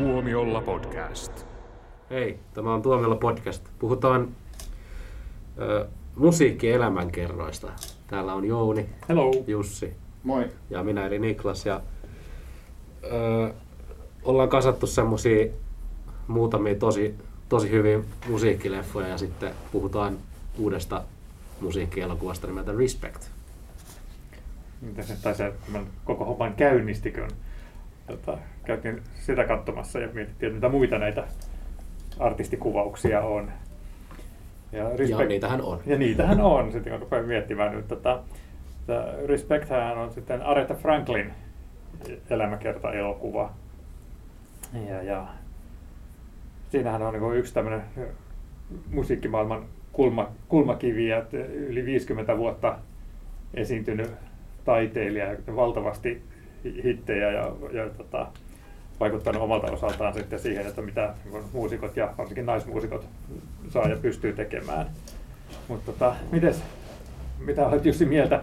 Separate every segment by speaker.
Speaker 1: Tuomiolla podcast.
Speaker 2: Hei, tämä on Tuomiolla podcast. Puhutaan ö, musiikkielämänkerroista. Täällä on Jouni,
Speaker 3: Hello.
Speaker 2: Jussi
Speaker 4: Moi.
Speaker 2: ja minä eli Niklas. Ja, ö, ollaan kasattu semmosia muutamia tosi, tosi hyviä musiikkileffoja ja sitten puhutaan uudesta musiikkielokuvasta nimeltä Respect.
Speaker 3: Miten se, tai se koko homman käynnistikön. Tota, käytiin sitä katsomassa ja mietittiin, että mitä muita näitä artistikuvauksia on. Ja,
Speaker 2: Ja niitähän on.
Speaker 3: Ja niitähän on, sitten kun rupean miettimään nyt. Tota, respect on sitten Aretha Franklin elämäkerta-elokuva. Ja, ja siinähän on niin yksi tämmöinen musiikkimaailman kulma, kulmakiviä, että yli 50 vuotta esiintynyt taiteilija, valtavasti hittejä ja, ja tota, vaikuttanut omalta osaltaan sitten siihen, että mitä muusikot ja varsinkin naismuusikot saa ja pystyy tekemään. Mutta tota, mites, mitä olet Jussi mieltä?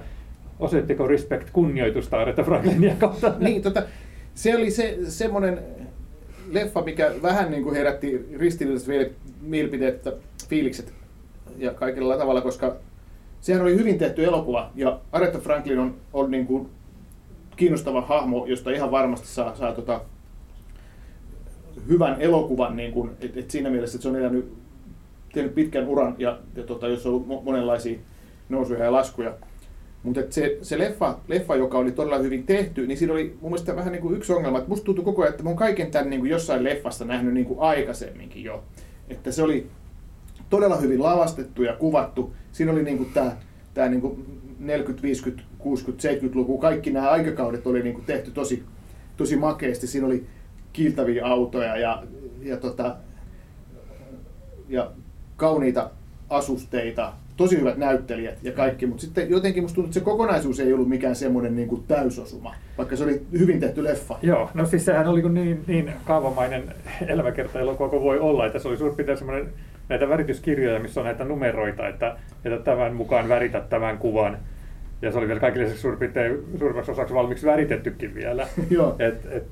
Speaker 3: Osoittiko Respect kunnioitusta Aretha Franklinia kautta?
Speaker 4: Niin, tota, se oli se, semmoinen leffa, mikä vähän niin kuin herätti ristiriitaiset mielipiteet, fiilikset ja kaikilla tavalla, koska sehän oli hyvin tehty elokuva ja Aretha Franklin on, on niin kuin kiinnostava hahmo, josta ihan varmasti saa, saa tota, hyvän elokuvan, niin kuin, et, et siinä mielessä, että se on elänyt, tehnyt pitkän uran ja, ja tota, jos on ollut monenlaisia nousuja ja laskuja. Mutta se, se leffa, leffa, joka oli todella hyvin tehty, niin siinä oli mun mielestä vähän niin kuin yksi ongelma, että musta tuntui koko ajan, että mä oon kaiken tämän niin kuin jossain leffasta nähnyt niin kuin aikaisemminkin jo. Että se oli todella hyvin lavastettu ja kuvattu. Siinä oli niin kuin tämä, tämä niin kuin 40, 50, 60, 70-luku, kaikki nämä aikakaudet oli niin kuin tehty tosi, tosi makeasti. Siinä oli kiiltäviä autoja ja, ja, tota, ja kauniita asusteita, tosi hyvät näyttelijät ja kaikki, mutta sitten jotenkin musta tuntuu, että se kokonaisuus ei ollut mikään semmoinen niin kuin täysosuma, vaikka se oli hyvin tehty leffa.
Speaker 3: Joo, no siis sehän oli niin, niin kaavamainen elämäkerta-elokuva kuin voi olla, että se oli suurin piirtein semmoinen näitä värityskirjoja, missä on näitä numeroita, että, että tämän mukaan väritä tämän kuvan. Ja se oli vielä kaikille suurin piirtein suurimmaksi osaksi valmiiksi väritettykin vielä.
Speaker 4: Joo.
Speaker 3: Et, et,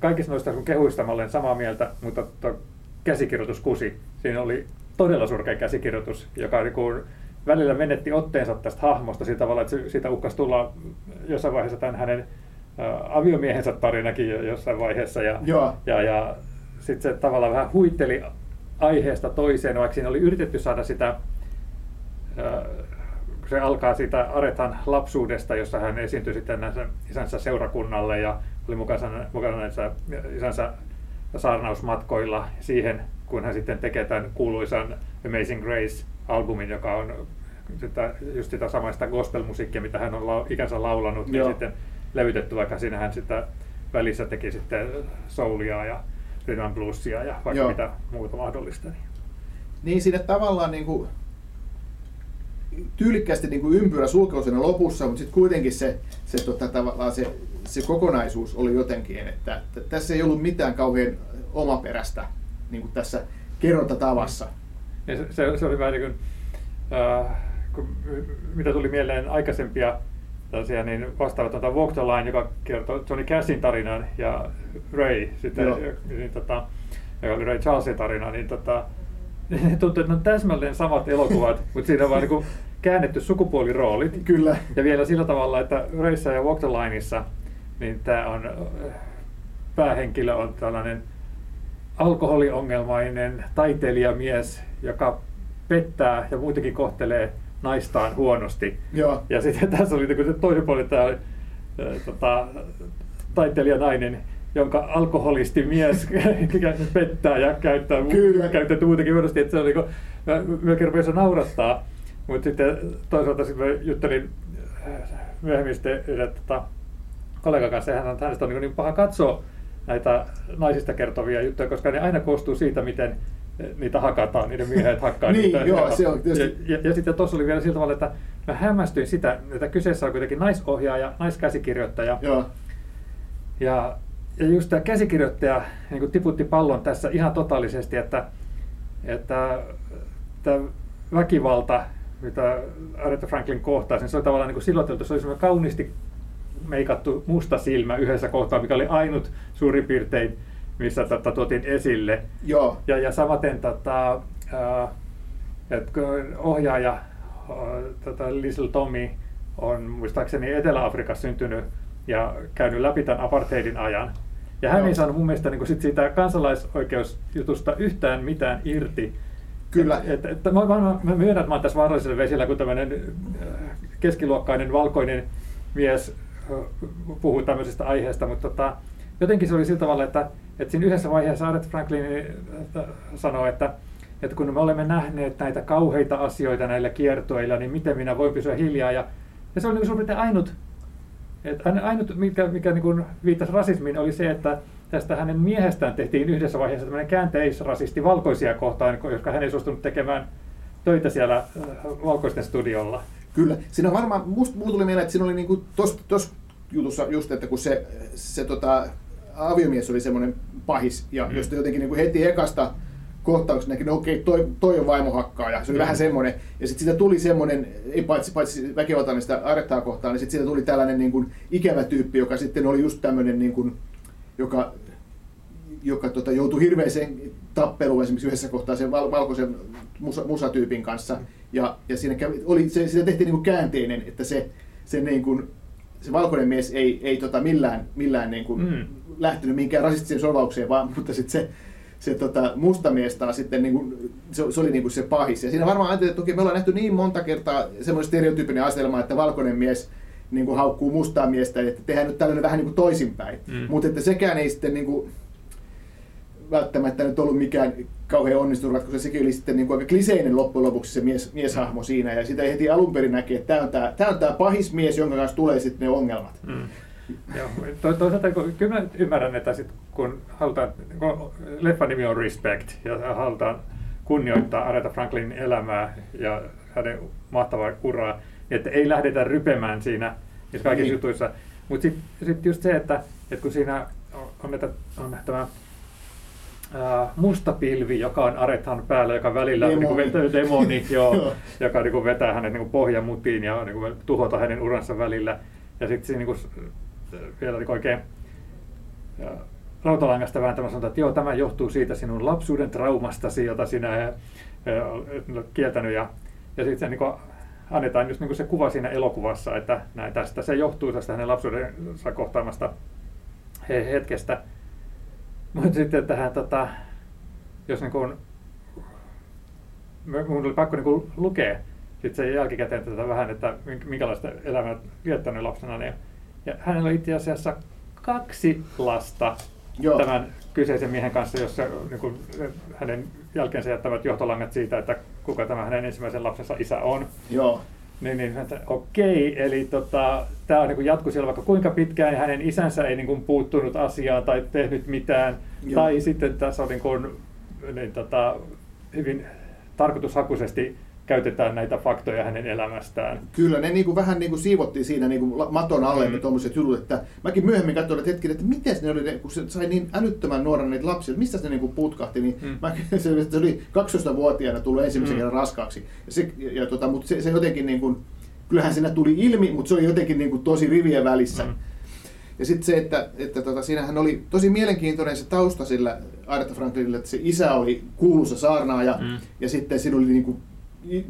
Speaker 3: kaikista noista sun kehuista mä olen samaa mieltä, mutta to, käsikirjoituskusi, siinä oli todella surkea käsikirjoitus, joka niin kuin välillä menetti otteensa tästä hahmosta sillä tavalla, että siitä uhkasi tulla jossain vaiheessa tämän hänen ä, aviomiehensä tarinakin jossain vaiheessa. Ja,
Speaker 4: Joo.
Speaker 3: ja, ja sitten se tavallaan vähän huitteli aiheesta toiseen, vaikka siinä oli yritetty saada sitä, ä, kun se alkaa siitä Aretan lapsuudesta, jossa hän esiintyi sitten näissä isänsä seurakunnalle ja oli mukana, mukana näissä isänsä saarnausmatkoilla siihen, kun hän sitten tekee tämän kuuluisan Amazing Grace-albumin, joka on sitä, just sitä samaista gospel-musiikkia, mitä hän on lau, ikänsä laulanut, niin
Speaker 4: Joo.
Speaker 3: sitten levytetty, vaikka siinä hän sitä välissä teki sitten soulia ja rhythm bluesia ja vaikka
Speaker 4: Joo.
Speaker 3: mitä muuta mahdollista. Niin.
Speaker 4: Niin siinä tavallaan niin kuin, tyylikkäästi niin kuin ympyrä sulkeu siinä lopussa, mutta sitten kuitenkin se, se, tota, tavallaan se, se kokonaisuus oli jotenkin, että, tässä ei ollut mitään kauhean omaperäistä niin kuin tässä kerrontatavassa.
Speaker 3: Ja se, se, se oli vähän niin kuin, äh, kun, mitä tuli mieleen aikaisempia tällaisia, niin vastaavat tuota Walk the Line, joka kertoo Johnny Cashin tarinan ja Ray, sitten,
Speaker 4: Joo.
Speaker 3: niin, tota, joka oli Ray Charlesin tarina, niin tota, tuntuu, että ne on täsmälleen samat elokuvat, mutta siinä on vaan niin käännetty sukupuoliroolit.
Speaker 4: Kyllä.
Speaker 3: Ja vielä sillä tavalla, että Rayssa ja Walk the Lineissa, niin tämä on, äh, päähenkilö on tällainen alkoholiongelmainen taiteilijamies, joka pettää ja muutenkin kohtelee naistaan huonosti.
Speaker 4: Joo.
Speaker 3: Ja sitten tässä oli niin se toinen puoli tämä ää, tota, taiteilijanainen, jonka alkoholisti mies pettää ja käyttää,
Speaker 4: Kyllä.
Speaker 3: käytetty muutenkin huonosti, että se oli, kun mä melkein rupesin naurattaa, mutta sitten toisaalta sitten juttelin äh, myöhemmin sitten yhden tota, kollegan kanssa, hän, hänestä on niin, niin paha katsoa näitä naisista kertovia juttuja, koska ne aina koostuu siitä, miten niitä hakataan, niiden miehet hakkaa
Speaker 4: Niin,
Speaker 3: niitä.
Speaker 4: joo,
Speaker 3: ja,
Speaker 4: se on tietysti-
Speaker 3: ja, ja, ja sitten tuossa oli vielä sillä tavalla, että mä hämmästyin sitä, että kyseessä on kuitenkin naisohjaaja, naiskäsikirjoittaja.
Speaker 4: Joo.
Speaker 3: Ja, ja just tämä käsikirjoittaja niin kuin tiputti pallon tässä ihan totaalisesti, että, että tämä väkivalta, mitä Aretha Franklin kohtaa, niin se oli tavallaan niin siloteltu, se oli semmoinen kauniisti meikattu musta silmä yhdessä kohtaa, mikä oli ainut suurin piirtein missä tota, tuotiin esille.
Speaker 4: Joo.
Speaker 3: Ja, ja samaten tota, kun ohjaaja ää, tota Little Tommy on muistaakseni Etelä-Afrikassa syntynyt ja käynyt läpi tämän apartheidin ajan. Ja hän
Speaker 4: Joo.
Speaker 3: ei saanut mun mielestä niin sit siitä kansalaisoikeusjutusta yhtään mitään irti.
Speaker 4: Kyllä.
Speaker 3: Et, et, et, mä, mä, mä myönnän, että mä oon tässä vaarallisella vesillä, kun tämmöinen äh, keskiluokkainen valkoinen mies äh, puhuu tämmöisestä aiheesta, mutta tota, jotenkin se oli sillä tavalla, että, että siinä yhdessä vaiheessa Aret Franklin äh, sanoi, että, että kun me olemme nähneet näitä kauheita asioita näillä kiertoilla, niin miten minä voin pysyä hiljaa. Ja, ja se oli niin suurin ainut, että ainut, mikä, mikä niin viittasi rasismiin, oli se, että tästä hänen miehestään tehtiin yhdessä vaiheessa tämmöinen käänteisrasisti valkoisia kohtaan, koska hän ei suostunut tekemään töitä siellä äh, valkoisten studiolla.
Speaker 4: Kyllä. Siinä on varmaan, musta mulla tuli mieleen, että siinä oli niinku tos, tos jutussa just, että kun se, se tota, aviomies oli semmoinen pahis, ja
Speaker 3: Mm.
Speaker 4: josta jotenkin niinku heti ekasta kohtauksesta näki, no okei, toi, toi on vaimohakkaaja. Se oli
Speaker 3: mm.
Speaker 4: vähän semmoinen. Ja sitten siitä tuli semmoinen, ei paitsi, paitsi väkivaltainen sitä arettaa kohtaan, niin sitten siitä tuli tällainen niin kuin ikävä tyyppi, joka sitten oli just tämmöinen, niin kuin, joka, joka tota, joutui hirveäseen tappeluun esimerkiksi yhdessä kohtaa sen val, valkoisen musa, musatyypin kanssa. Ja, ja siinä kävi, oli, se, sitä tehtiin niin kuin käänteinen, että se, se, niin kuin, se valkoinen mies ei, ei tota millään, millään niin kuin
Speaker 3: Mm.
Speaker 4: lähtenyt mihinkään rasistiseen solvaukseen, vaan mutta sitten se, se tota, musta mies taas sitten niin kuin, se, se, oli niin kuin se pahis. Ja siinä varmaan ajattelin, että okei, me ollaan nähty niin monta kertaa semmoinen stereotyyppinen asetelma, että valkoinen mies niin kuin haukkuu mustaa miestä, että tehdään nyt tällainen vähän niin kuin toisinpäin.
Speaker 3: Mm.
Speaker 4: Mutta että sekään ei sitten niin kuin, välttämättä nyt ollut mikään kauhean onnistunut ratkaisu. Sekin oli sitten niin kuin aika kliseinen loppujen lopuksi se mies, mieshahmo siinä. Ja sitä heti alun perin näki, että tämä on tämä, tämä on tämä pahis mies, jonka kanssa tulee sitten ne ongelmat.
Speaker 3: Mm. Joo, to, toisaalta kun, kyllä mä ymmärrän, että sit, kun halutaan, kun leffan nimi on Respect ja halutaan kunnioittaa Aretha Franklinin elämää ja hänen mahtavaa uraa, että ei lähdetä rypemään siinä niissä kaikissa
Speaker 4: Niin.
Speaker 3: jutuissa. Mutta sitten sit just se, että, että kun siinä on, on, näitä, on tämä ää, musta pilvi, joka on Arethan päällä, joka välillä
Speaker 4: Demoni.
Speaker 3: Niin kuin vetää, demoni, joo,
Speaker 4: Joo.
Speaker 3: joka niin kuin vetää hänet niin kuin pohjamutiin ja niin kuin tuhota hänen uransa välillä. Ja sitten siinä niin kuin, vielä niin oikein ja rautalangasta vääntämä sanotaan, että joo, tämä johtuu siitä sinun lapsuuden traumastasi, jota sinä olet kieltänyt. Ja, ja sitten se niin kuin, annetaan just niin kuin se kuva siinä elokuvassa, että näin, tästä se johtuu tästä hänen lapsuudensa kohtaamasta he- hetkestä. Mutta sitten tähän, tota, jos niin kuin, mun oli pakko niin kuin lukea sitten sen jälkikäteen tätä vähän, että mink- minkälaista elämää viettänyt lapsena. Niin, ja hänellä oli itse asiassa kaksi lasta
Speaker 4: Joo.
Speaker 3: tämän kyseisen miehen kanssa, jossa niin kuin, hänen jälkeensä jättävät johtolangat siitä, että kuka tämä hänen ensimmäisen lapsensa isä on.
Speaker 4: Joo.
Speaker 3: Niin, niin että okei, eli tota, tämä on niin jatku siellä vaikka kuinka pitkään, ja hänen isänsä ei niin kuin, puuttunut asiaan tai tehnyt mitään.
Speaker 4: Joo.
Speaker 3: Tai sitten tässä on niin kuin, niin, tota, hyvin tarkoitushakuisesti käytetään näitä faktoja hänen elämästään.
Speaker 4: Kyllä, ne niinku vähän niinku siivottiin siinä niinku la- maton alle
Speaker 3: Mm.
Speaker 4: mm. tuommoiset jutut, että mäkin myöhemmin katsoin että hetken, että miten ne oli, kun se sai niin älyttömän nuoren niitä lapsia, että mistä se niinku putkahti, niin
Speaker 3: Mm.
Speaker 4: mä, se, se oli 12-vuotiaana tullut ensimmäisen
Speaker 3: Mm.
Speaker 4: kerran raskaaksi. Ja se, ja, tota, mutta se, se jotenkin niinku, kyllähän siinä tuli ilmi, mutta se oli jotenkin niinku tosi rivien välissä.
Speaker 3: Mm.
Speaker 4: Ja sitten se, että, että tota, siinähän oli tosi mielenkiintoinen se tausta sillä Aretha Franklinilla, että se isä oli kuuluisa saarnaaja,
Speaker 3: Mm.
Speaker 4: mm. ja sitten siinä oli niinku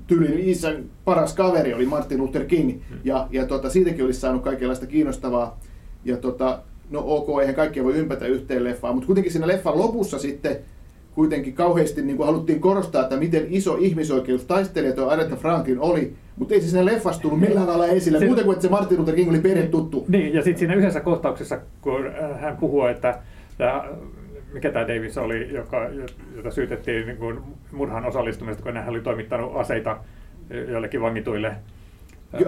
Speaker 4: tyylin isän paras kaveri oli Martin Luther King,
Speaker 3: Mm.
Speaker 4: ja, ja tota, siitäkin olisi saanut kaikenlaista kiinnostavaa. Ja tota, no ok, eihän kaikkia voi ympätä yhteen leffaan, mutta kuitenkin siinä leffan lopussa sitten kuitenkin kauheasti niin kuin haluttiin korostaa, että miten iso ihmisoikeustaistelija tuo Aretha Franklin oli, mutta ei se siinä leffassa tullut millään lailla esille,
Speaker 3: Se-
Speaker 4: muuten kuin että se Martin Luther King oli perhetuttu.
Speaker 3: Niin, ja sitten siinä yhdessä kohtauksessa, kun äh, hän puhuu, että tämä, mikä tämä Davis oli, joka, jota syytettiin niin kuin murhan osallistumisesta, kun hän oli toimittanut aseita joillekin vangituille.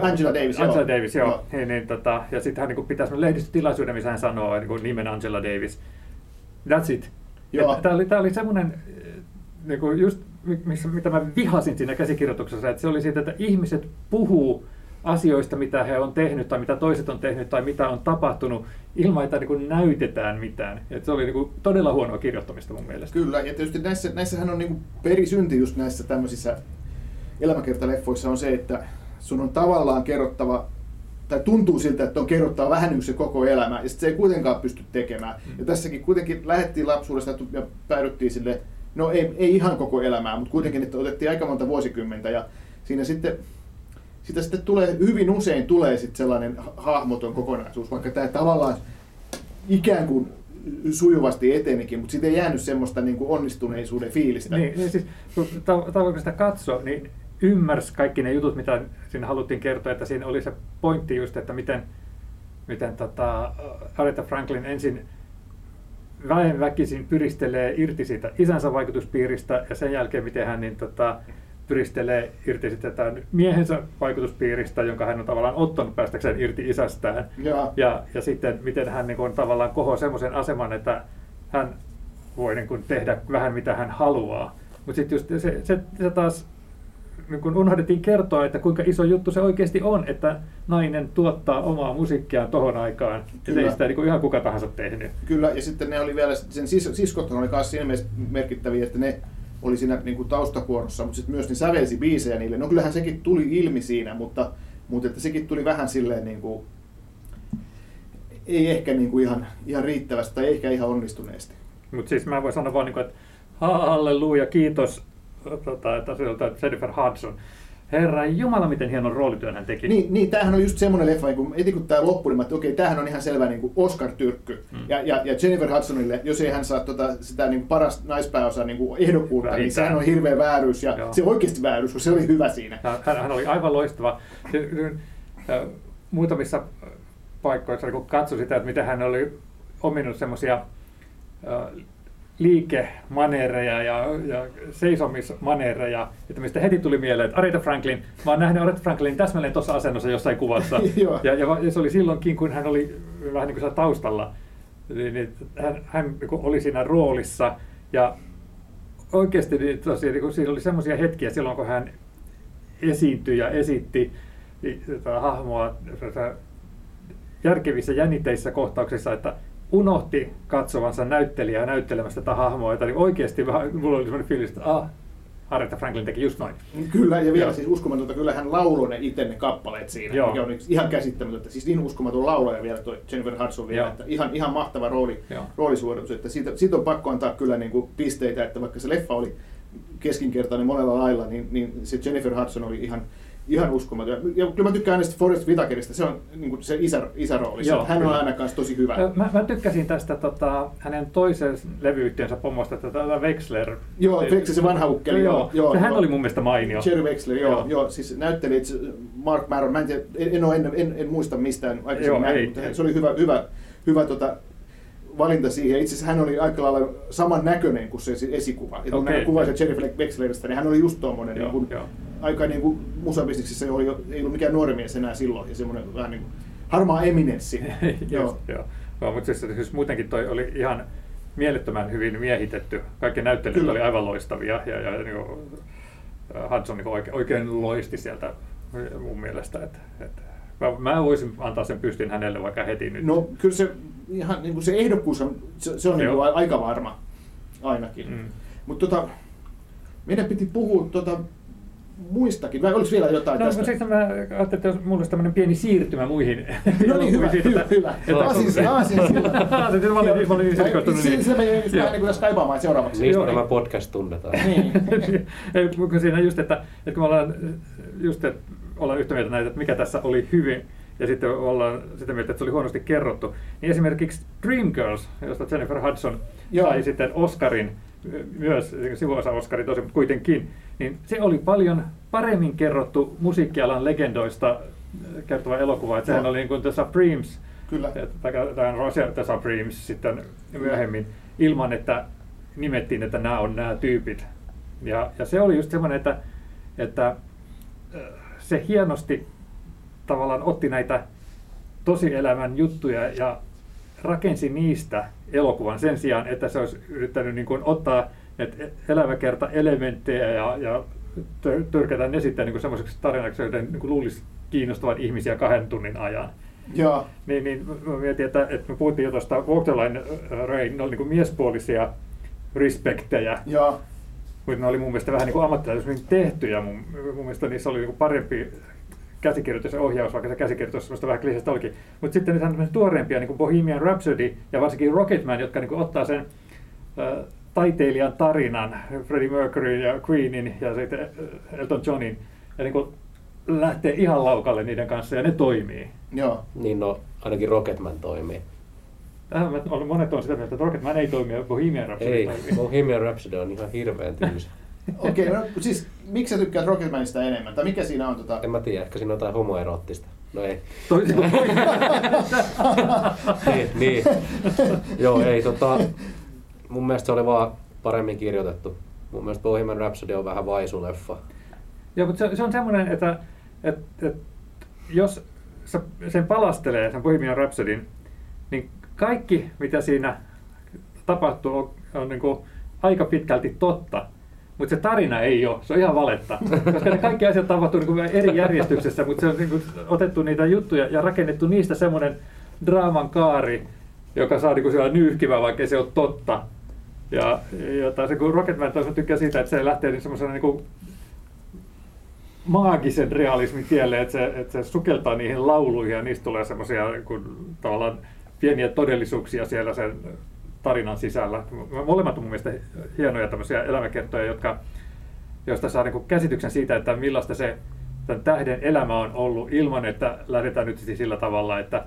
Speaker 4: Angela Davis,
Speaker 3: Angela
Speaker 4: joo.
Speaker 3: Davis, joo.
Speaker 4: Joo.
Speaker 3: Niin, niin, tota, ja sitten hän niin pitäisi lehdistötilaisuuden, missä hän sanoo niin kuin nimen Angela Davis. That's it. Tämä oli, tää oli semmoinen, niin kuin just missä, mitä mä vihasin siinä käsikirjoituksessa, että se oli siitä, että ihmiset puhuu asioista, mitä he on tehnyt tai mitä toiset on tehnyt tai mitä on tapahtunut, ilman että niin kuin näytetään mitään. Et se oli niin kuin todella huonoa kirjoittamista mun mielestä.
Speaker 4: Kyllä, ja tietysti näissä, näissähän on niin perisynti just näissä tämmöisissä elämäkertaleffoissa on se, että sun on tavallaan kerrottava tai tuntuu siltä, että on kerrottaa vähän se koko elämä, ja sit se ei kuitenkaan pysty tekemään.
Speaker 3: Mm.
Speaker 4: Ja tässäkin kuitenkin lähdettiin lapsuudesta ja päädyttiin sille, no ei, ei ihan koko elämää, mutta kuitenkin, että otettiin aika monta vuosikymmentä, ja siinä sitten sitä sitten tulee, hyvin usein tulee sitten sellainen ha- hahmoton kokonaisuus, vaikka tämä tavallaan ikään kuin sujuvasti etenikin, mutta siitä ei jäänyt semmoista niin kuin onnistuneisuuden fiilistä.
Speaker 3: Niin, niin siis, kun tav- tavallaan sitä katsoi, niin ymmärsi kaikki ne jutut, mitä siinä haluttiin kertoa, että siinä oli se pointti just, että miten, miten tota, Aretha Franklin ensin väen väkisin pyristelee irti siitä isänsä vaikutuspiiristä ja sen jälkeen miten hän niin, tota, pyristelee irti sitten tämän miehensä vaikutuspiiristä, jonka hän on tavallaan ottanut päästäkseen irti isästään.
Speaker 4: Ja,
Speaker 3: Ja, ja sitten miten hän niin kuin, tavallaan kohoo semmoisen aseman, että hän voi niin kuin, tehdä vähän mitä hän haluaa. Mutta sitten just se, se, se taas niin kuin unohdettiin kertoa, että kuinka iso juttu se oikeasti on, että nainen tuottaa omaa musiikkiaan tohon aikaan. Ja
Speaker 4: Kyllä.
Speaker 3: ei sitä niin kuin ihan kuka tahansa tehnyt.
Speaker 4: Kyllä, ja sitten ne oli vielä, sen sis, siskot oli myös siinä merkittäviä, että ne oli siinä niin kuin taustakuorossa, mutta sitten myös ne sävelsi biisejä niille. No kyllähän sekin tuli ilmi siinä, mutta, mutta että sekin tuli vähän silleen niin kuin, ei ehkä niin kuin ihan, ihan riittävästi tai ehkä ihan onnistuneesti.
Speaker 3: Mutta siis mä voin sanoa vaan, niin kuin, että halleluja, kiitos, tota, että Jennifer Hudson. Herra Jumala, miten hienon roolityön hän teki.
Speaker 4: Niin, niin tämähän on just semmoinen leffa, niin kun, eti kun tämä loppui, niin että okei, tämähän on ihan selvä niin kuin Oscar-tyrkky.
Speaker 3: Mm.
Speaker 4: Ja, ja, ja Jennifer Hudsonille, jos ei hän saa tota, sitä niin kuin paras naispääosa niin kuin ehdokkuutta, niin sehän on hirveä vääryys. Ja
Speaker 3: Joo.
Speaker 4: se oikeasti vääryys, koska se oli hyvä siinä.
Speaker 3: Hän, hän oli aivan loistava. Muutamissa paikoissa, kun katsoi sitä, että miten hän oli ominut semmoisia liikemaneereja ja, ja seisomismaneereja, että mistä heti tuli mieleen, että Aretha Franklin, mä oon nähnyt Aretha Franklin täsmälleen tuossa asennossa jossain kuvassa. Ja, ja, ja, se oli silloinkin, kun hän oli vähän niin kuin taustalla, niin, niin hän, hän niin oli siinä roolissa. Ja oikeasti niin tosiaan, niin siinä oli semmoisia hetkiä silloin, kun hän esiintyi ja esitti niin, tätä hahmoa järkevissä jänniteissä kohtauksissa, että unohti katsovansa näyttelijää näyttelemästä tätä hahmoa, että niin oikeasti vähän, mulla oli semmoinen fiilis, että ah, Aretha Franklin teki just noin.
Speaker 4: Kyllä, ja vielä
Speaker 3: Joo.
Speaker 4: siis uskomatonta, kyllä hän lauloi ne itse ne kappaleet siinä,
Speaker 3: Joo.
Speaker 4: mikä on ihan käsittämätöntä. Siis niin uskomaton laulaja vielä toi Jennifer Hudson vielä,
Speaker 3: Joo.
Speaker 4: että ihan, ihan mahtava rooli,
Speaker 3: Joo.
Speaker 4: roolisuoritus. Että siitä, siitä on pakko antaa kyllä niin kuin pisteitä, että vaikka se leffa oli keskinkertainen monella lailla, niin, niin se Jennifer Hudson oli ihan, ihan uskomaton. Ja kyllä mä tykkään näistä Forrest Whitakerista, se on niin kuin se isä, isärooli.
Speaker 3: Joo,
Speaker 4: hän on aina kanssa tosi hyvä.
Speaker 3: Mä, mä tykkäsin tästä tota, hänen toisen levyyhtiönsä pomosta, tätä Wexler.
Speaker 4: Joo, Wexler, se vanha ukkeli,
Speaker 3: Joo,
Speaker 4: joo, joo,
Speaker 3: Sehän
Speaker 4: joo.
Speaker 3: oli mun mielestä mainio.
Speaker 4: Jerry Wexler, joo,
Speaker 3: Joo.
Speaker 4: joo. joo siis näytteli itse Mark Maron, mä en, tiedä, en, en, en, en, muista mistään
Speaker 3: Joo,
Speaker 4: aikaisemmin nähnyt,
Speaker 3: ei,
Speaker 4: mutta se oli hyvä, hyvä, hyvä tota, valinta siihen. Itse asiassa hän oli aika lailla saman näköinen kuin se esi- esikuva. Ja kun okay. kuvasin Jerry Wexleristä, niin hän oli just tuommoinen,
Speaker 3: Joo,
Speaker 4: niin kuin,
Speaker 3: joo.
Speaker 4: Aika niin kuin musabisneksissä ei, ei ollut mikään nuori mies enää silloin, ja semmoinen vähän niin kuin harmaa eminenssi. joo.
Speaker 3: Joo. joo mutta siis, siis muutenkin toi oli ihan mielettömän hyvin miehitetty. Kaikki näyttelijät
Speaker 4: Kyllä.
Speaker 3: oli aivan loistavia ja, ja niin kuin, Hudson niin oikein, oikein loisti sieltä mun mielestä. Että, että, mä, mä voisin antaa sen pystin hänelle vaikka heti nyt.
Speaker 4: No kyllä se, ihan, niin kuin se ehdokkuus on, se, se on niin kuin aika varma ainakin.
Speaker 3: Mm.
Speaker 4: Mutta tota, meidän piti puhua tota, muistakin. Vai oliko vielä jotain
Speaker 3: No,
Speaker 4: tästä?
Speaker 3: mutta siis mä ajattelin, että jos mulla olisi tämmöinen pieni siirtymä muihin.
Speaker 4: No niin, hyvä,
Speaker 3: muihin,
Speaker 4: hyvä, hyvä.
Speaker 3: että-
Speaker 4: Aasin, aasin sillä.
Speaker 3: Aasin, mä olin- mä olin niin selkoistunut, niin-
Speaker 4: Siinä me
Speaker 3: Joo.
Speaker 4: vähän niin kuin tässä kaipaamaan seuraavaksi.
Speaker 2: Niistä tämä podcast tunnetaan.
Speaker 4: Niin.
Speaker 3: Ei, kun siinä just, että, että kun me ollaan, just, että ollaan yhtä mieltä näitä, että mikä tässä oli hyvin, ja sitten ollaan sitä mieltä, että se oli huonosti kerrottu, niin esimerkiksi Dreamgirls, josta Jennifer Hudson
Speaker 4: Joo.
Speaker 3: sai sitten Oscarin, myös sivuosa Oscarin tosi, mutta kuitenkin, niin se oli paljon paremmin kerrottu musiikkialan legendoista kertova elokuva, että sehän oli niin kuin The Supremes,
Speaker 4: Kyllä.
Speaker 3: tämä Roger The Supremes sitten myöhemmin, ilman että nimettiin, että nämä on nämä tyypit. Ja, ja se oli just semmoinen, että, että äh, se hienosti tavallaan otti näitä tosielämän juttuja ja rakensi niistä elokuvan sen sijaan, että se olisi yrittänyt niin kuin ottaa näitä elämäkerta elementtejä ja, ja tö- törkätä ne sitten niin semmoiseksi tarinaksi, joiden niin kuin luulisi kiinnostavan ihmisiä kahden tunnin ajan.
Speaker 4: Joo.
Speaker 3: Niin, niin mä mietin, että, että me puhuttiin jo tuosta Walk the Line äh, Rain, ne oli niin miespuolisia respektejä,
Speaker 4: Joo.
Speaker 3: mutta ne oli mun mielestä vähän niin ammattilaisemmin tehtyjä. Mun, mun mielestä niissä oli niin parempi käsikirjoitus ja ohjaus, vaikka se käsikirjoitus semmoista vähän kliseistä olikin. Mutta sitten nythän on tuoreempia, niin kuin Bohemian Rhapsody ja varsinkin Rocketman, jotka niin kuin ottaa sen äh, taiteilijan tarinan, Freddie Mercury ja Queenin ja sitten Elton Johnin, ja niin kuin lähtee ihan laukalle niiden kanssa ja ne toimii.
Speaker 4: Joo.
Speaker 2: Niin no, ainakin Rocketman toimii.
Speaker 3: Tähän monet on sitä mieltä, että Rocketman ei toimi ja Bohemian Rhapsody
Speaker 2: Ei,
Speaker 3: toimii.
Speaker 2: Bohemian Rhapsody on ihan hirveän tylsä.
Speaker 4: Okei, no, siis miksi sä tykkäät Rocketmanista enemmän? Tai mikä siinä on tota...
Speaker 2: En mä tiedä, ehkä siinä on jotain homoeroottista. No ei.
Speaker 3: Toisin kuin
Speaker 2: niin, niin. Joo, ei tota, mun mielestä se oli vaan paremmin kirjoitettu. Mun mielestä Bohemian Rhapsody on vähän vaisuleffa.
Speaker 3: Joo, mutta se, se on semmoinen, että, että, että jos sä sen palastelee, sen Bohemian Rhapsodyn, niin kaikki, mitä siinä tapahtuu, on, on niin kuin aika pitkälti totta. Mutta se tarina ei ole, se on ihan valetta. Koska ne kaikki asiat tapahtuu niin kuin eri järjestyksessä, mutta se on niin kuin otettu niitä juttuja ja rakennettu niistä semmoinen draaman kaari, joka saa niin kuin siellä nyyhkivää, vaikka se ole totta. Ja, ja taas kun Rocketman taas mä tykkään siitä, että se lähtee niin semmoisena niin kuin maagisen realismin tielle, että se, että se sukeltaa niihin lauluihin ja niistä tulee semmoisia tavallaan pieniä todellisuuksia siellä sen tarinan sisällä. Molemmat on mun mielestä hienoja tämmöisiä elämäkertoja, jotka, joista saa niin käsityksen siitä, että millaista se tämän tähden elämä on ollut ilman, että lähdetään nyt siis sillä tavalla, että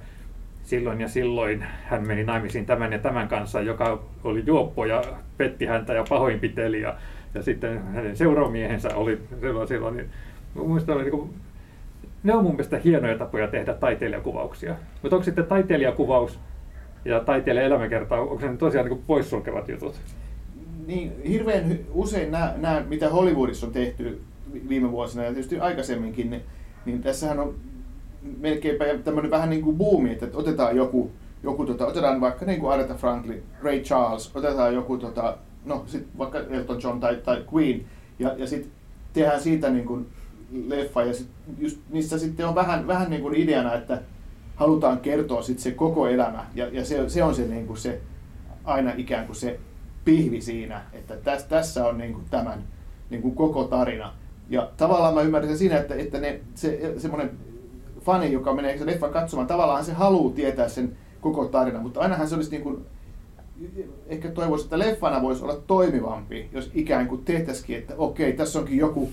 Speaker 3: silloin ja silloin hän meni naimisiin tämän ja tämän kanssa, joka oli juoppo ja petti häntä ja pahoinpiteli ja, ja sitten hänen seuramiehensä oli silloin silloin. Niin, mun mielestä oli niin kuin, ne on mun mielestä hienoja tapoja tehdä taiteilijakuvauksia. Mutta onko sitten taiteilijakuvaus ja taiteilijan elämäkerta, onko se tosiaan niin poissulkevat jutut?
Speaker 4: Niin, hirveän usein nämä, nämä, mitä Hollywoodissa on tehty vi- viime vuosina ja tietysti aikaisemminkin, niin, niin tässähän on melkeinpä tämmöinen vähän niin kuin buumi, että otetaan joku, joku tota, otetaan vaikka niin kuin Aretha Franklin, Ray Charles, otetaan joku, tota, no sit vaikka Elton John tai, tai Queen, ja, ja sitten tehdään siitä niin kuin leffa, ja sit just, missä sitten on vähän, vähän niin kuin ideana, että halutaan kertoa sit se koko elämä, ja, ja se, se on se, niin kuin se aina ikään kuin se pihvi siinä, että täs, tässä on niin kuin tämän niin kuin koko tarina. Ja tavallaan mä ymmärrän sen siinä, että, että ne, se, semmoinen fani, joka menee sen leffan katsomaan, tavallaan se haluaa tietää sen koko tarinan, mutta ainahan se olisi niin kuin, ehkä toivoisin, että leffana voisi olla toimivampi, jos ikään kuin tehtäisikin, että okei, tässä onkin joku,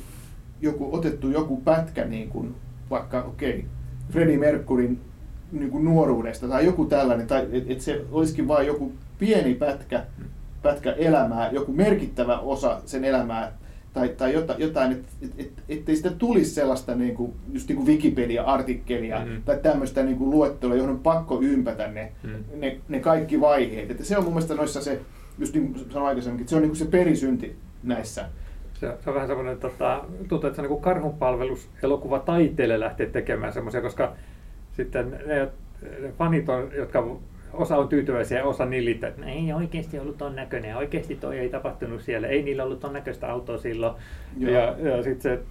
Speaker 4: joku otettu joku pätkä, niin kuin, vaikka okei, Freddie Mercuryn niin kuin nuoruudesta tai joku tällainen, tai että et se olisikin vain joku pieni pätkä, pätkä elämää, joku merkittävä osa sen elämää, tai, tai jotain, että et, et, ettei sitä tulisi sellaista niin kuin, just niin kuin Wikipedia-artikkelia
Speaker 3: Mhm.
Speaker 4: tai tämmöistä niin kuin luettelua, johon on pakko ympätä ne,
Speaker 3: Mhm.
Speaker 4: ne, ne kaikki vaiheet. Että se on mun mielestä noissa se, just niin kuin sanoin aikaisemmin, että se on niin kuin se perisynti näissä.
Speaker 3: Se, se on vähän semmoinen, tota, tuntuu, että se on niin karhunpalvelus elokuva taiteelle lähteä tekemään semmoisia, koska sitten ne, ne fanit, on, jotka osa on tyytyväisiä ja osa nillittää, että ei oikeasti ollut ton näköinen, oikeasti toi ei tapahtunut siellä, ei niillä ollut ton näköistä autoa silloin.
Speaker 4: Joo.
Speaker 3: Ja, ja sitten se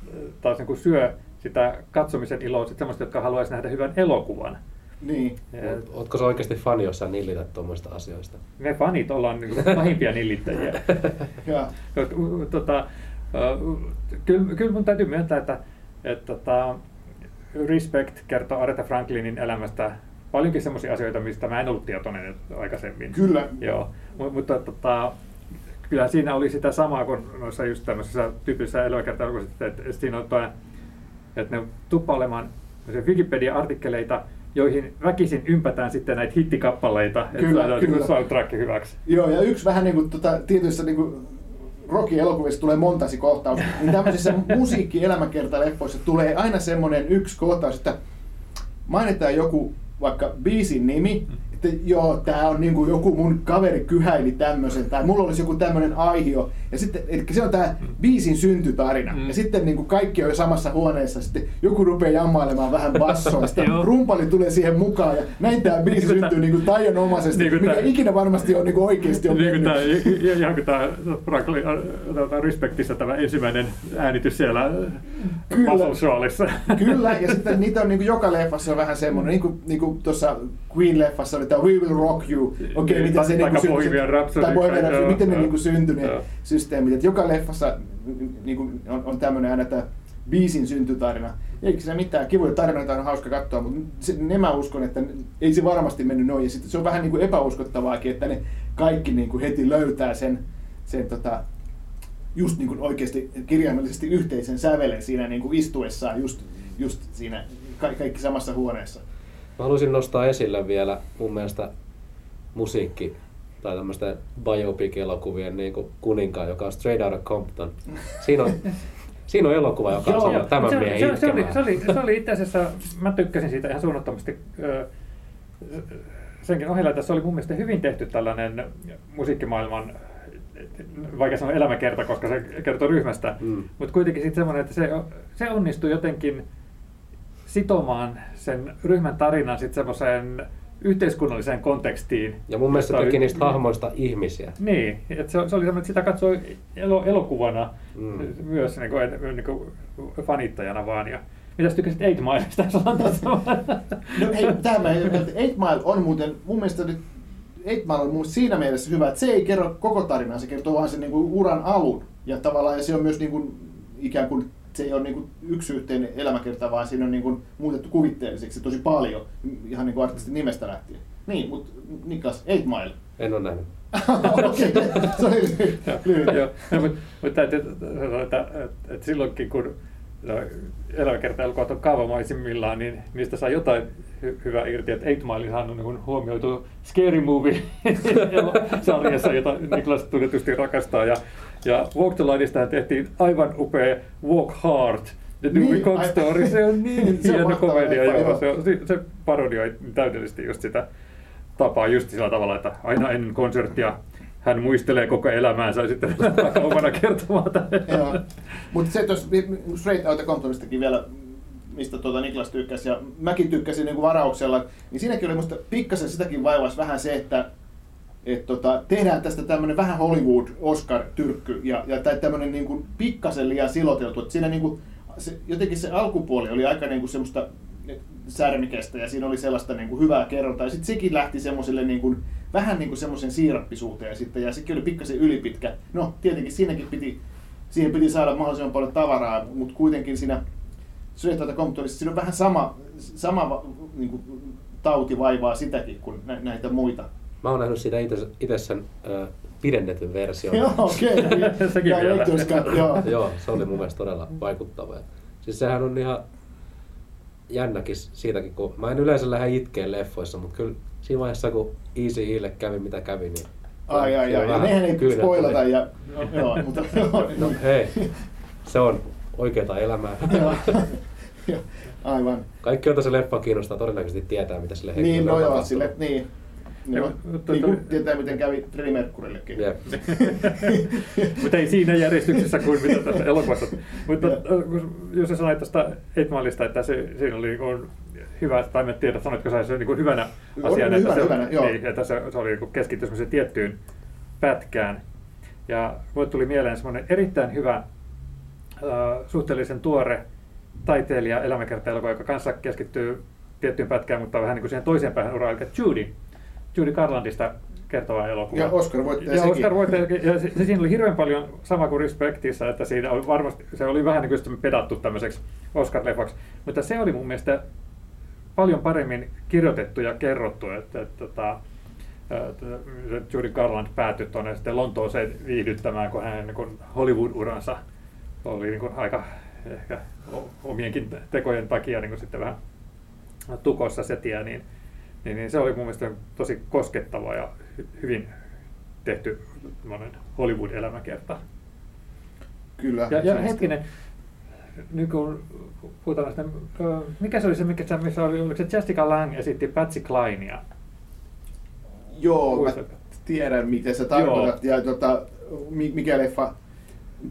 Speaker 3: taas niin kuin syö sitä katsomisen iloa sit semmoista, jotka haluaisi nähdä hyvän elokuvan.
Speaker 4: Niin.
Speaker 3: Ja
Speaker 2: Oot- Ootko sä oikeasti fani, jos sä nillität tuommoista asioista?
Speaker 3: me fanit ollaan niin kuin pahimpia nillittäjiä. Tota, kyllä, kyllä mun täytyy myöntää, että, että tota, Respect kertoo Aretha Franklinin elämästä paljonkin sellaisia asioita, mistä mä en ollut tietoinen aikaisemmin.
Speaker 4: Kyllä.
Speaker 3: Joo, Mu- mutta tota, kyllä siinä oli sitä samaa kuin noissa just tämmöisissä tyypillisissä elämäkerta että, että siinä on toi, että ne tuppaa olemaan Wikipedia-artikkeleita, joihin väkisin ympätään sitten näitä hittikappaleita, että
Speaker 4: Kyllä,
Speaker 3: saadaan niin
Speaker 4: kyllä.
Speaker 3: soundtrack hyväksi.
Speaker 4: Joo, ja yksi vähän niin kuin tota, tietyissä niin kuin Rocky-elokuvissa tulee montasi kohtaus, niin tämmöisissä musiikki-elämäkertaleffoissa tulee aina semmoinen yksi kohtaus, että mainitaan joku vaikka biisin nimi, että joo, tää on niinku joku mun kaveri kyhäili tämmöisen, tai mulla olisi joku tämmöinen aihio, ja sitten, eli se on tää biisin syntytarina,
Speaker 3: Mm.
Speaker 4: ja sitten niinku kaikki on jo samassa huoneessa, sitten joku rupeaa jammailemaan vähän bassoa, sitten rumpali tulee siihen mukaan, ja näin tää biisi
Speaker 3: Niin kuin
Speaker 4: syntyy niinku taianomaisesti,
Speaker 3: niin kuin
Speaker 4: mikä
Speaker 3: tää-
Speaker 4: ikinä varmasti on niinku oikeesti on
Speaker 3: Niin kuin tämä, ihan kuin tämä Franklin, äh, tota, Respectissä tämä ensimmäinen äänitys siellä
Speaker 4: Kyllä.
Speaker 3: Muscle Shoalissa.
Speaker 4: Kyllä, ja sitten niitä on niin kuin joka leffassa on vähän semmoinen, niin kuin, niin kuin tuossa Queen-leffassa oli tämä We Will Rock You. Okei,
Speaker 3: Niin,
Speaker 4: miten se niin
Speaker 3: Bohemian Rhapsody,
Speaker 4: tai Bohemian Rhapsody, miten ne
Speaker 3: joo.
Speaker 4: niin kuin syntyi ne systeemit. Että joka leffassa niin kuin on, on tämmöinen aina tämä biisin syntytarina. Eikä siinä mitään, kivoja tarinoita on hauska katsoa, mutta se, ne mä uskon, että ei se varmasti mennyt noin. Ja sitten se on vähän niin kuin epäuskottavaakin, että ne kaikki niin kuin heti löytää sen, sen tota, just niin kuin oikeasti kirjaimellisesti yhteisen sävelen siinä niin kuin istuessaan just, just siinä ka- kaikki samassa huoneessa.
Speaker 2: Mä haluaisin nostaa esille vielä mun mielestä musiikki tai tämmöisten biopic-elokuvien niin kuin kuninkaan, joka on Straight Outta Compton. Siinä on, siinä on elokuva, joka on
Speaker 4: Joo,
Speaker 2: tämän
Speaker 3: se,
Speaker 2: miehen
Speaker 3: se, se, oli, se, oli, se oli itse asiassa, mä tykkäsin siitä ihan suunnattomasti. Senkin ohella tässä oli mun mielestä hyvin tehty tällainen musiikkimaailman, vaikka sanoa elämäkerta, koska se kertoo ryhmästä,
Speaker 2: Mm.
Speaker 3: mutta kuitenkin sitten semmoinen, että se, se onnistui jotenkin sitomaan sen ryhmän tarinan sitten semmoiseen yhteiskunnalliseen kontekstiin.
Speaker 2: Ja mun mielestä teki
Speaker 3: oli-
Speaker 2: niistä hahmoista ihmisiä.
Speaker 3: Niin, että se, se oli semmoinen, että sitä katsoi elo, elokuvana
Speaker 2: Mm.
Speaker 3: myös niin kuin, niin kuin fanittajana vaan. Ja, mitäs tykkäsit Eight Milesta?
Speaker 4: No hei, tähän mä että Eight Mile on muuten, mun mielestä nyt Eight Mile on siinä mielessä hyvä, että se ei kerro koko tarinaa, se kertoo vaan sen niin kuin uran alun. Ja tavallaan ja se on myös niin kuin, ikään kuin, se ei ole niin kuin yksi yhteinen elämäkerta, vaan siinä on niin kuin muutettu kuvitteelliseksi tosi paljon, ihan niin kuin artistin nimestä lähtien. Niin, mutta Niklas, Eight Mile.
Speaker 2: En ole nähnyt.
Speaker 4: Okei, se oli lyhyt.
Speaker 3: Joo, mutta, täytyy sanoa, että, että silloinkin kun no, elämäkerta-elokuvat on kaavamaisimmillaan, niin niistä saa jotain hy- hyvää irti. Että Eight Milehan on niin huomioitu Scary Movie-sarjassa, jota Niklas tunnetusti rakastaa. Ja, ja Walk the Lineista tehtiin aivan upea Walk Hard, The Dewey
Speaker 4: Niin, ai-
Speaker 3: Story. Se on niin
Speaker 4: Se on
Speaker 3: hieno komedia. Joo, se, on- se, se parodioi täydellisesti just sitä tapaa just sillä tavalla, että aina ennen konserttia hän muistelee koko elämäänsä ja sitten lähtee kaupana kertomaan tämän.
Speaker 4: Mutta se tuossa Straight Outta Comptonistakin vielä, mistä tuota Niklas tykkäsi, ja mäkin tykkäsin niin kuin varauksella, niin siinäkin oli musta pikkasen sitäkin vaivasi vähän se, että et tota, tehdään tästä tämmöinen vähän Hollywood-Oscar-tyrkky ja, ja tämmöinen niin kuin pikkasen liian siloteltu. Et siinä niin kuin, se, jotenkin se alkupuoli oli aika niin kuin semmoista särmikestä ja siinä oli sellaista niin kuin hyvää kerrontaa. Ja sitten sekin lähti semmoiselle niin kuin, vähän niin kuin semmoisen siirappisuuteen sitten ja sekin oli pikkasen ylipitkä. No tietenkin siinäkin piti, siihen piti saada mahdollisimman paljon tavaraa, mutta kuitenkin siinä Straight Outta Comptonissa siinä on vähän sama, sama niin kuin, tauti vaivaa sitäkin kuin nä- näitä muita.
Speaker 2: Mä oon nähnyt siitä itse sen pidennetyn version.
Speaker 4: Joo, okei.
Speaker 3: Sekin vielä.
Speaker 4: Joo.
Speaker 2: Joo, se oli mun mielestä todella vaikuttava. Siis sehän on ihan jännäkin siitäkin, kun mä en yleensä lähde itkeen leffoissa, mutta kyllä siinä vaiheessa, kun Easy Hille kävi mitä kävi, niin...
Speaker 4: Ai, ai, ai. Ja
Speaker 2: vähän
Speaker 4: nehän ei spoilata. Ja, no, joo, mutta
Speaker 2: No hei, se on oikeata elämää.
Speaker 4: Aivan.
Speaker 2: Kaikki, joita se leffa kiinnostaa, todennäköisesti tietää, mitä sille
Speaker 4: Niin,
Speaker 2: henkilölle
Speaker 4: no
Speaker 2: on
Speaker 4: joo, sille, niin.
Speaker 3: Joo,
Speaker 4: niin kuin tietää, miten kävi Freddie Mercuryllekin.
Speaker 2: Jep.
Speaker 3: Mutta ei siinä järjestyksessä kuin mitä tässä elokuvassa. Mutta äh, jos sä sanoit tästä Eitmalista, että se, siinä oli niin kuin hyvä, tai en tiedä, sanoitko sä sen niin kuin hyvänä asiana,
Speaker 4: hyvänä,
Speaker 3: että, se,
Speaker 4: hyvänä,
Speaker 3: niin, että se, se oli niin keskitty tiettyyn pätkään. Ja mulle tuli mieleen semmoinen erittäin hyvä, äh, suhteellisen tuore taiteilija elämäkerta-elokuva, joka kanssa keskittyy tiettyyn pätkään, mutta vähän niin kuin siihen toiseen päähän uraan, eli Judy. Judy Garlandista kertova elokuva.
Speaker 4: Ja Oscar-voittaja
Speaker 3: Ja
Speaker 4: sekin.
Speaker 3: Oscar voittaja, ja se, se, siinä oli hirveän paljon sama kuin Respectissä, että siinä oli varmasti, se oli vähän niin kuin pedattu tämmöiseksi Oscar-leffaksi, mutta se oli mun mielestä paljon paremmin kirjoitettu ja kerrottu, että, että, että että Judy Garland päätyi tuonne sitten Lontooseen viihdyttämään, kun hänen niin Hollywood-uransa oli niin kuin aika ehkä omienkin tekojen takia niin kuin sitten vähän tukossa setiä, niin, niin, niin se oli mun mielestä tosi koskettava ja hy- hyvin tehty Hollywood-elämäkerta.
Speaker 4: Kyllä.
Speaker 3: Ja, ja hetkinen, nyt kun puhutaan näistä, mikä se oli se, mikä, se- missä oli, oliko se Jessica Lang esitti Patsy Clinea?
Speaker 4: Joo, mä tiedän, miten sä tarkoitat. Ja tota, mi- mikä leffa.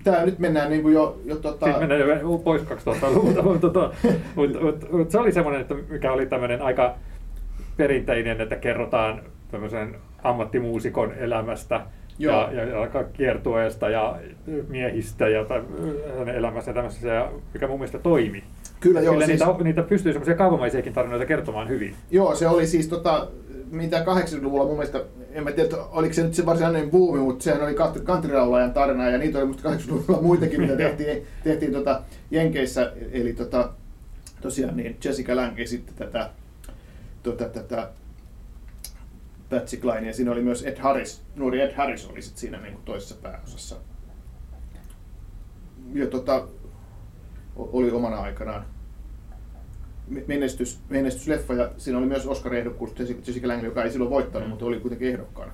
Speaker 4: Tää nyt mennään niinku jo, jo tota...
Speaker 3: Siitä mennään jo pois 2000-luvulta, mutta, tota, mutta, mutta, mutta se oli semmoinen, että mikä oli tämmöinen aika perinteinen, että kerrotaan tämmöisen ammattimuusikon elämästä
Speaker 4: Joo.
Speaker 3: ja, ja, ja kiertueesta ja miehistä ja hänen elämässä ja tämmöisessä, ja mikä mun mielestä toimi.
Speaker 4: Kyllä, joo,
Speaker 3: Kyllä
Speaker 4: siis-
Speaker 3: niitä, niitä pystyy semmoisia kaavamaisiakin tarinoita kertomaan hyvin.
Speaker 4: Joo, se oli siis tota, mitä 80-luvulla mun mielestä, en mä tiedä, oliko se nyt se varsinainen buumi, mutta sehän oli kantrilaulajan tarina ja niitä oli musta 80-luvulla muitakin, mitä tehtiin, tehtiin tota Jenkeissä, eli tota, tosiaan niin Jessica Lange sitten tätä, tota, tätä Patsy Cline ja siinä oli myös Ed Harris, nuori Ed Harris oli sitten siinä niin kuin toisessa pääosassa. Ja tota, oli omana aikanaan menestys, menestysleffa ja siinä oli myös Oscar-ehdokkuus Jessica Lange, joka ei silloin voittanut, mm. mutta oli kuitenkin ehdokkaana.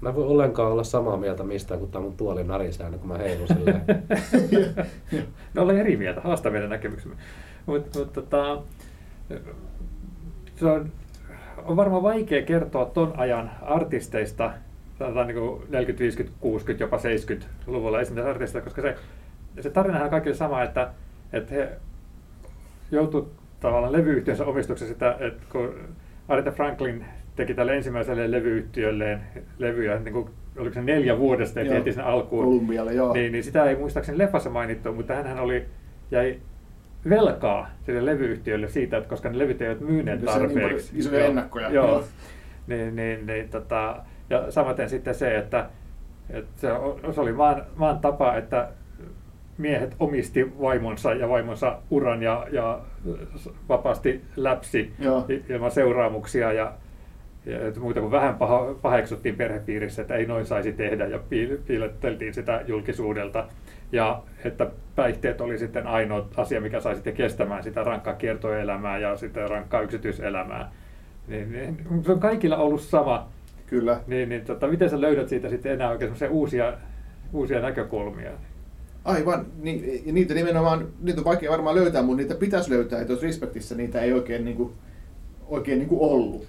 Speaker 2: Mä voin ollenkaan olla samaa mieltä mistään, kun tämä mun tuoli narisee kun mä heilun silleen.
Speaker 3: no olen eri mieltä, haasta meidän näkemyksemme. Mutta mut, tota, se on, on varmaan vaikea kertoa ton ajan artisteista, sanotaan niin 40, 50, 60, jopa 70-luvulla esimerkiksi artisteista, koska se, se tarinahan on kaikille sama, että, että he joutui tavallaan levyyhtiönsä omistuksessa sitä, että kun Aretha Franklin teki tälle ensimmäiselle levyyhtiölleen levyjä, niin kuin, oliko se neljä vuodesta, että heti sen alkuun.
Speaker 4: Kolumbialle, joo.
Speaker 3: Niin, niin sitä ei muistaakseni leffassa mainittu, mutta hän oli, jäi velkaa sille levyyhtiölle siitä, että koska ne levyt eivät myyneet tarpeeksi.
Speaker 4: Niin isoja ennakkoja.
Speaker 3: Joo. joo. niin, niin, niin, tota, ja samaten sitten se, että, että se, se oli maan, maan tapa, että miehet omisti vaimonsa ja vaimonsa uran ja, ja vapaasti läpsi Joo. ilman seuraamuksia ja, ja että muuta kuin vähän paha, paheksuttiin perhepiirissä, että ei noin saisi tehdä ja piiletteltiin sitä julkisuudelta. Ja että päihteet oli sitten ainoa asia, mikä sai sitten kestämään sitä rankkaa kiertoelämää ja sitten rankkaa yksityiselämää. Niin, niin, se on kaikilla ollut sama.
Speaker 4: Kyllä.
Speaker 3: Niin, niin tota, miten sä löydät siitä sitten enää oikein uusia, uusia näkökulmia?
Speaker 4: Aivan, niin, ja niitä nimenomaan, niitä on vaikea varmaan löytää, mutta niitä pitäisi löytää, että jos Respektissä niitä ei oikein, niin kuin, oikein niin kuin ollut.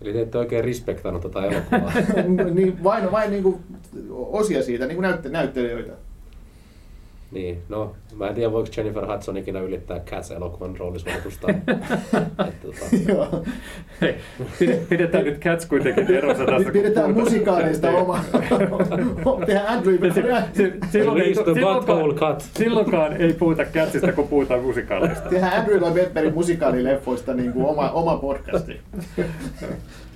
Speaker 2: Eli te ette oikein respektannut tätä elokuvaa.
Speaker 4: niin, vain, vain niin kuin osia siitä, niin kuin näytte, näyttelijöitä.
Speaker 2: Niin, no mä en tiedä voiko Jennifer Hudson ikinä ylittää Cats-elokuvan roolisuoritusta.
Speaker 3: tota... Pidetään nyt Cats kuitenkin erossa tästä.
Speaker 4: Pidetään musikaalista oma. Tehdään Andrew.
Speaker 3: Silloin ei, silloinkaan, silloinkaan ei puhuta Catsista, kun puhutaan musikaaleista.
Speaker 4: Tehdään Andrew Lloyd Webberin musikaalileffoista niin kuin oma, oma podcasti.